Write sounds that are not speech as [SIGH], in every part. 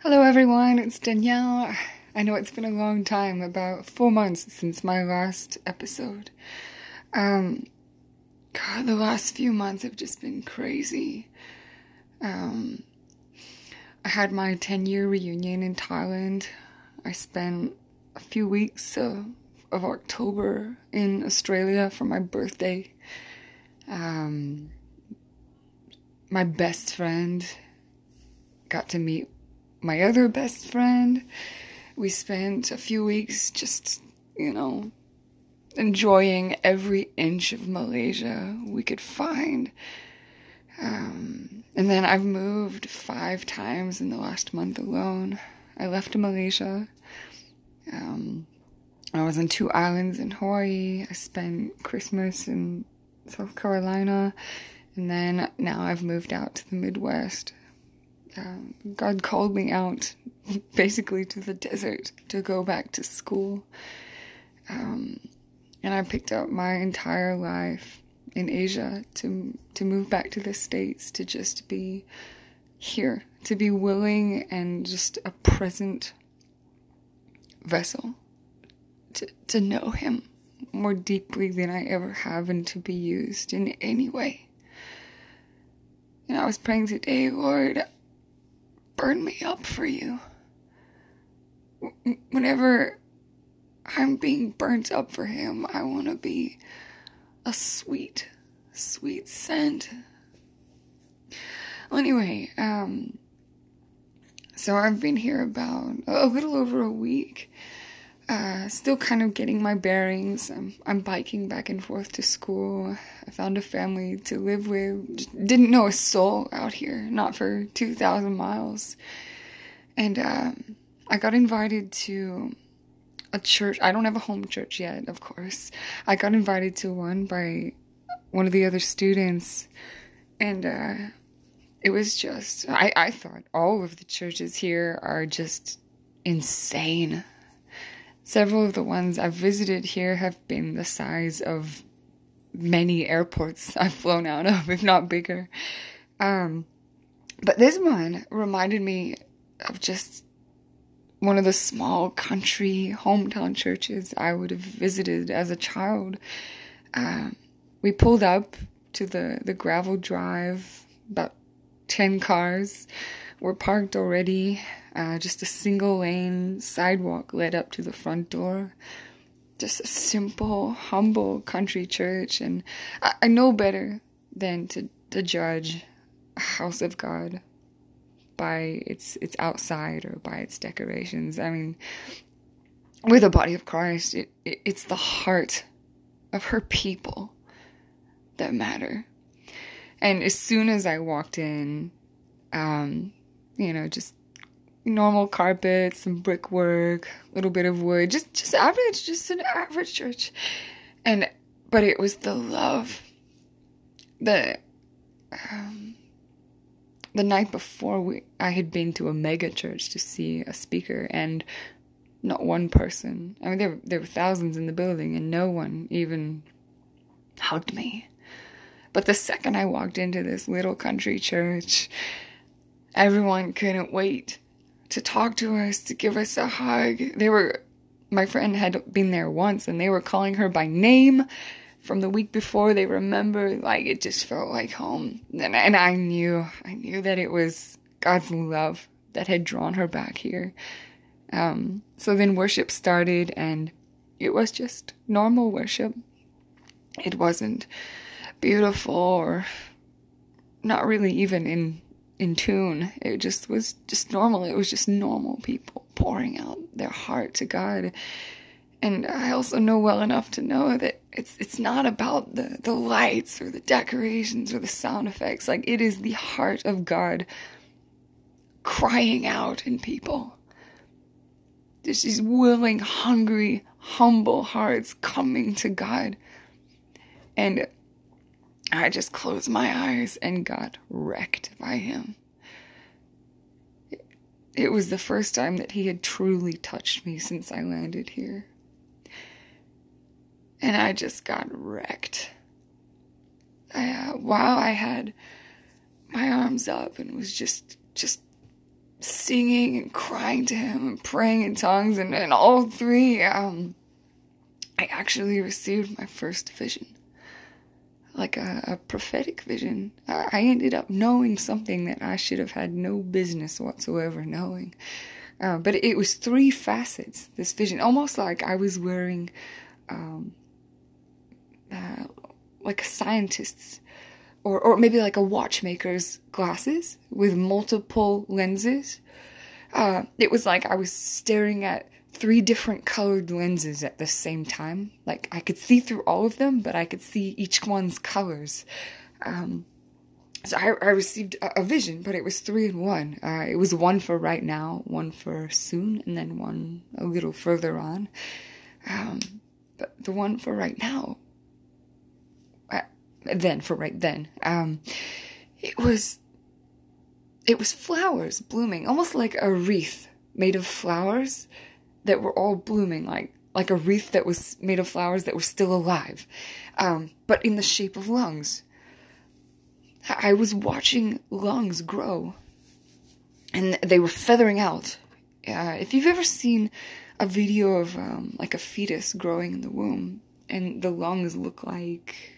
Hello, everyone. It's Danielle. I know it's been a long time, about four months since my last episode. Um, God, the last few months have just been crazy. Um, I had my 10 year reunion in Thailand. I spent a few weeks of, of October in Australia for my birthday. Um, my best friend got to meet my other best friend. We spent a few weeks just, you know, enjoying every inch of Malaysia we could find. Um, and then I've moved five times in the last month alone. I left Malaysia. Um, I was on two islands in Hawaii. I spent Christmas in South Carolina. And then now I've moved out to the Midwest um, God called me out [LAUGHS] basically to the desert to go back to school. Um, and I picked up my entire life in Asia to to move back to the states to just be here, to be willing and just a present vessel to to know him more deeply than I ever have and to be used in any way. And I was praying today, Lord, burn me up for you. Whenever I'm being burnt up for him, I want to be a sweet, sweet scent. Well, anyway, um, so I've been here about a little over a week. Uh, still kind of getting my bearings. I'm, I'm biking back and forth to school. I found a family to live with. Didn't know a soul out here, not for 2,000 miles. And um, I got invited to a church. I don't have a home church yet, of course. I got invited to one by one of the other students. And uh, it was just, I, I thought all of the churches here are just insane Several of the ones I've visited here have been the size of many airports [LAUGHS] I've flown out of, if not bigger. Um, but this one reminded me of just one of the small country hometown churches I would have visited as a child. Um, we pulled up to the, the gravel drive, about 10 cars were parked already. Uh, just a single lane sidewalk led up to the front door. Just a simple, humble country church. And I, I know better than to, to judge a house of God by its its outside or by its decorations. I mean, with the body of Christ, it, it, it's the heart of her people that matter. And as soon as I walked in, um, you know, just normal carpet, some brickwork, a little bit of wood, just just average, just an average church. And but it was the love. The um, the night before we I had been to a mega church to see a speaker and not one person. I mean there there were thousands in the building and no one even hugged me. But the second I walked into this little country church everyone couldn't wait to talk to us, to give us a hug. They were, my friend had been there once and they were calling her by name from the week before. They remember, like, it just felt like home. And, and I knew, I knew that it was God's love that had drawn her back here. Um, so then worship started and it was just normal worship. It wasn't beautiful or not really even in in tune. It just was just normal. It was just normal people pouring out their heart to God. And I also know well enough to know that it's it's not about the, the lights or the decorations or the sound effects. Like it is the heart of God crying out in people. Just these willing, hungry, humble hearts coming to God. And I just closed my eyes and got wrecked by him. It was the first time that he had truly touched me since I landed here. And I just got wrecked. I, uh, while I had my arms up and was just, just singing and crying to him and praying in tongues and, and all three, um, I actually received my first vision. Like a, a prophetic vision. I, I ended up knowing something that I should have had no business whatsoever knowing. Uh, but it was three facets, this vision, almost like I was wearing, um, uh, like a scientist's or, or maybe like a watchmaker's glasses with multiple lenses. Uh, it was like I was staring at three different colored lenses at the same time. Like I could see through all of them, but I could see each one's colors. Um, so I, I received a, a, vision, but it was three in one. Uh, it was one for right now, one for soon, and then one a little further on. Um, but the one for right now then for right then. Um, it was it was flowers blooming, almost like a wreath made of flowers that were all blooming, like like a wreath that was made of flowers that were still alive, um, but in the shape of lungs. I was watching lungs grow, and they were feathering out. Uh, if you've ever seen a video of um, like a fetus growing in the womb, and the lungs look like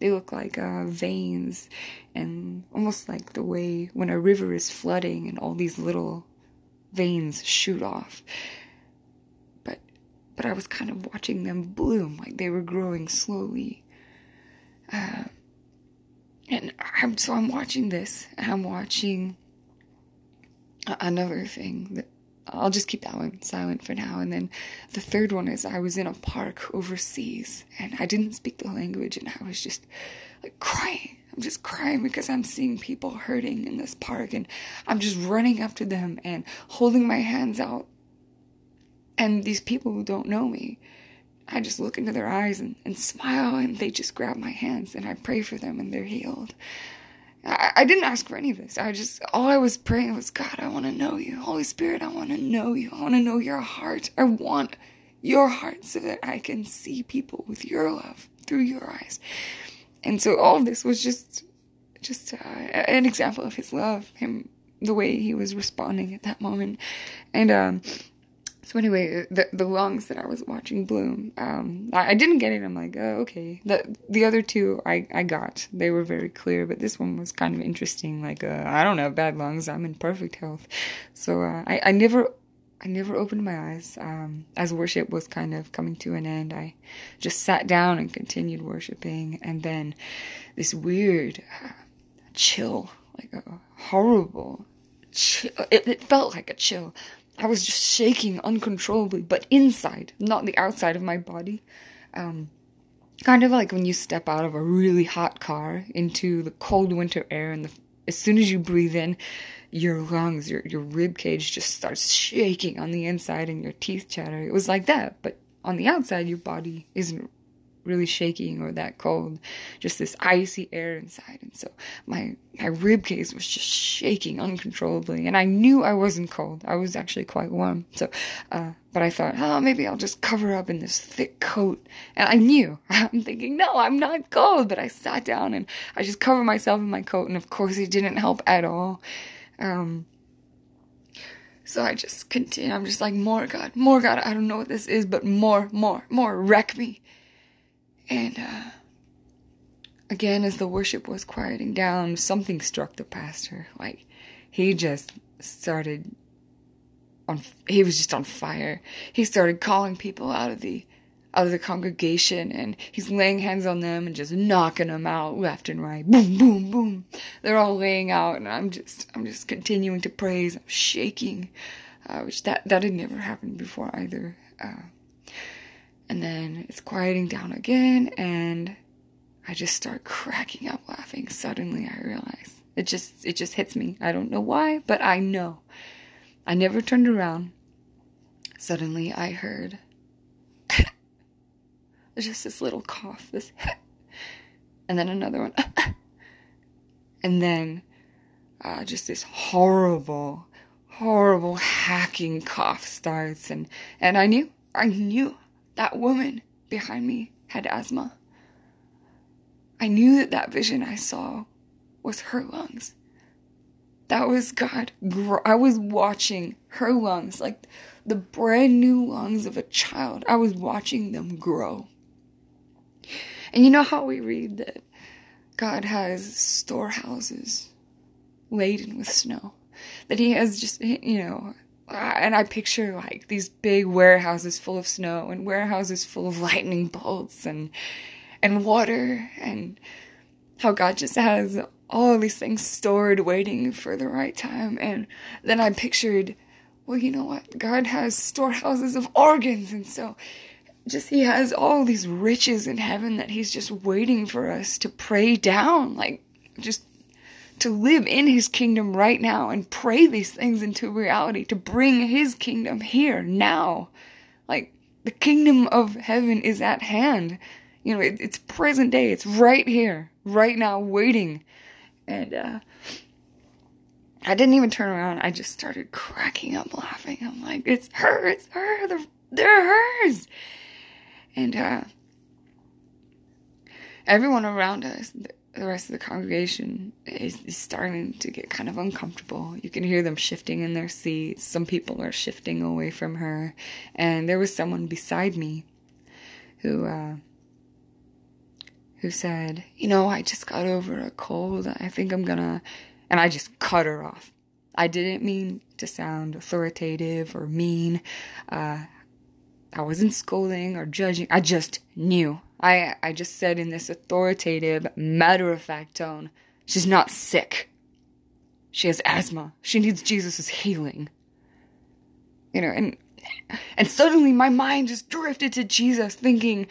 they look like uh, veins and almost like the way when a river is flooding and all these little veins shoot off. But I was kind of watching them bloom like they were growing slowly. Uh, and I'm so I'm watching this and I'm watching another thing that I'll just keep that one silent for now. And then the third one is I was in a park overseas and I didn't speak the language and I was just like crying. I'm just crying because I'm seeing people hurting in this park and I'm just running up to them and holding my hands out. And these people who don't know me, I just look into their eyes and, and smile and they just grab my hands and I pray for them and they're healed. I, I didn't ask for any of this. I just, all I was praying was, God, I want to know you. Holy Spirit, I want to know you. I want to know your heart. I want your heart so that I can see people with your love through your eyes. And so all of this was just, just uh, an example of his love, him, the way he was responding at that moment. And, um, so anyway, the the lungs that I was watching bloom, um, I, I, didn't get it. I'm like, oh, okay. The the other two I I got. They were very clear, but this one was kind of interesting. Like, uh, I don't have bad lungs. I'm in perfect health. So uh, I I never I never opened my eyes. Um, as worship was kind of coming to an end, I just sat down and continued worshiping, and then this weird uh, chill, like a horrible chill. It, it felt like a chill I was just shaking uncontrollably, but inside, not the outside of my body. Um, kind of like when you step out of a really hot car into the cold winter air, and the, as soon as you breathe in, your lungs, your your rib cage just starts shaking on the inside, and your teeth chatter. It was like that, but on the outside, your body isn't really shaking or that cold, just this icy air inside. And so my my rib cage was just shaking uncontrollably, and I knew I wasn't cold. I was actually quite warm. So, uh, but I thought, oh, maybe I'll just cover up in this thick coat. And I knew. [LAUGHS] I'm thinking, no, I'm not cold. But I sat down and I just covered myself in my coat, and of course, it didn't help at all. Um, so I just continue. I'm just like, more God, more God. I don't know what this is, but more, more, more. Wreck me. And uh, again, as the worship was quieting down, something struck the pastor. Like he just started on. He was just on fire. He started calling people out of the out of the congregation and he's laying hands on them and just knocking them out left and right. Boom, boom, boom. They're all laying out and I'm just, I'm just continuing to praise. I'm shaking, uh, which that, that had never happened before either. Uh, and then it's quieting down again, and I just start cracking up laughing. Suddenly, I realize it just it just hits me. I don't know why, but I know. I never turned around. Suddenly, I heard [LAUGHS] just this little cough, this, [LAUGHS] and then another one, [LAUGHS] and then uh, just this horrible, horrible hacking cough starts, and and I knew, I knew that woman behind me had asthma. I knew that that vision I saw was her lungs. That was God. I was watching her lungs, like the brand new lungs of a child. I was watching them grow. And you know how we read that God has storehouses laden with snow? That He has just, you know, Uh, and I picture like these big warehouses full of snow and warehouses full of [LAUGHS] lightning bolts and and water and how God just has all these things stored waiting for the right time. And then I pictured well you know what? God has storehouses of organs. And so just he has all these riches in heaven that he's just waiting for us to pray down like just to live in his kingdom right now and pray these things into reality, to bring his kingdom here now. Like, the kingdom of heaven is at hand. You know, it, it's present day. It's right here, right now, waiting. And, uh, I didn't even turn around. I just started cracking up laughing. I'm like, it's her, it's her, they're, they're hers. And, uh, everyone around us, the rest of the congregation is, is, starting to get kind of uncomfortable. You can hear them shifting in their seats. Some people are shifting away from her. And there was someone beside me who, uh, who said, You know, I just got over a cold. I think I'm gonna. And I just cut her off. I didn't mean to sound authoritative or mean. Uh, I wasn't scolding or judging. I just knew I, I just said in this authoritative, matter of fact tone, she's not sick. She has asthma. She needs Jesus' healing. You know, and and suddenly my mind just drifted to Jesus, thinking,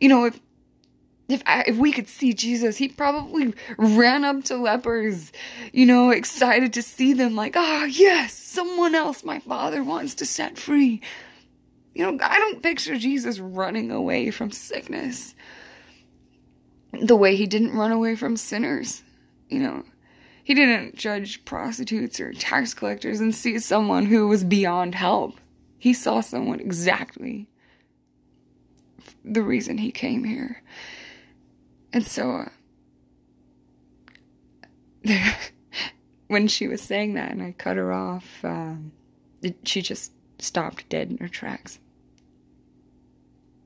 you know, if if I, if we could see Jesus, he probably ran up to lepers, you know, excited to see them, like, ah, oh, yes, someone else my father wants to set free. You know, I don't picture Jesus running away from sickness the way he didn't run away from sinners. You know, he didn't judge prostitutes or tax collectors and see someone who was beyond help. He saw someone exactly the reason he came here. And so, uh, [LAUGHS] when she was saying that and I cut her off, um, it, she just stopped dead in her tracks.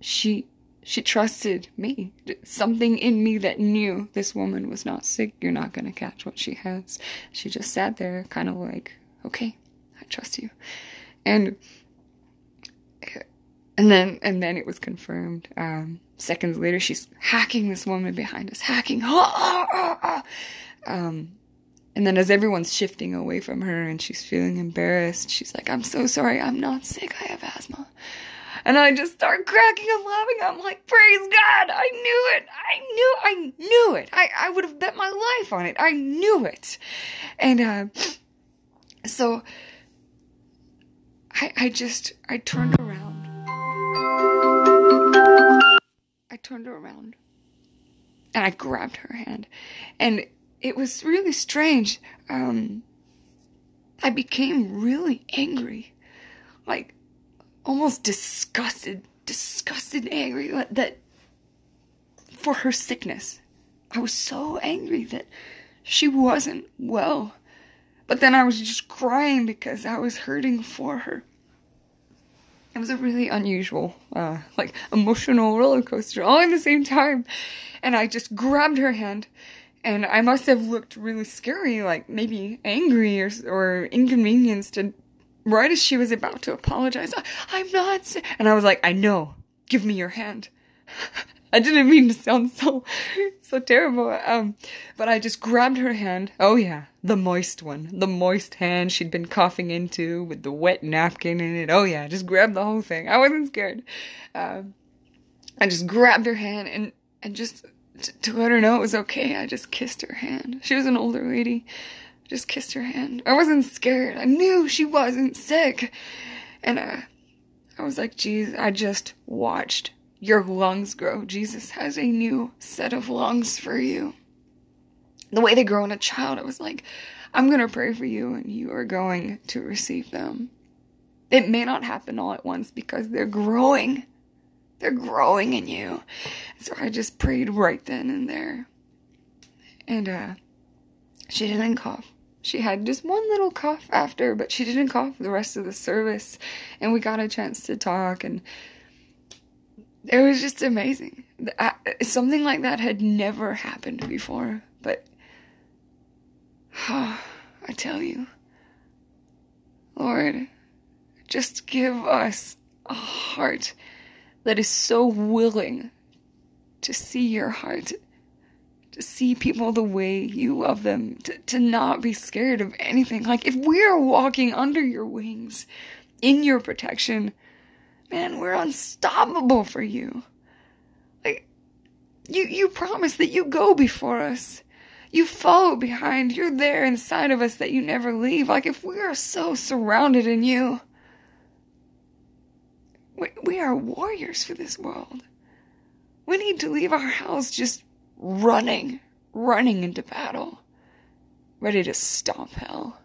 She she trusted me. Something in me that knew this woman was not sick. You're not going to catch what she has. She just sat there kind of like, "Okay, I trust you." And and then and then it was confirmed. Um, seconds later, she's hacking this woman behind us, hacking. [LAUGHS] Um, and then as everyone's shifting away from her and she's feeling embarrassed, she's like, I'm so sorry, I'm not sick, I have asthma. And I just start cracking and laughing. I'm like, praise God, I knew it. I knew, I knew it. I, I would have bet my life on it. I knew it. And, uh, so I, I just, I turned around. I turned around and I grabbed her hand. And it was really strange. Um, I became really angry, like almost disgusted, disgusted, angry that for her sickness. I was so angry that she wasn't well. But then I was just crying because I was hurting for her. It was a really unusual, uh, like emotional roller coaster all at the same time. And I just grabbed her hand and I must have looked really scary, like maybe angry or, or inconvenienced. And right as she was about to apologize, I, am not. And I was like, I know. Give me your hand. [LAUGHS] I didn't mean to sound so, so terrible. Um, but I just grabbed her hand. Oh yeah, the moist one, the moist hand she'd been coughing into with the wet napkin in it. Oh yeah, just grabbed the whole thing. I wasn't scared. Um, I just grabbed her hand and, and just to let her know it was okay, I just kissed her hand. She was an older lady. I just kissed her hand. I wasn't scared. I knew she wasn't sick. And uh, I was like, geez, I just watched your lungs grow. Jesus has a new set of lungs for you. The way they grow in a child, I was like, I'm going to pray for you and you are going to receive them. It may not happen all at once because they're growing. They're growing in you. So I just prayed right then and there. And uh she didn't cough. She had just one little cough after, but she didn't cough the rest of the service. And we got a chance to talk, and it was just amazing. something like that had never happened before, but oh, [SIGHS] I tell you, Lord, just give us a heart that is so willing to see your heart to see people the way you love them, to, to not be scared of anything. Like, if we're walking under your wings, in your protection, man, we're unstoppable for you. Like, you, you promise that you go before us. You follow behind. You're there inside of us that you never leave. Like, if we are so surrounded in you, we are warriors for this world. We need to leave our house just running, running into battle, ready to stomp hell.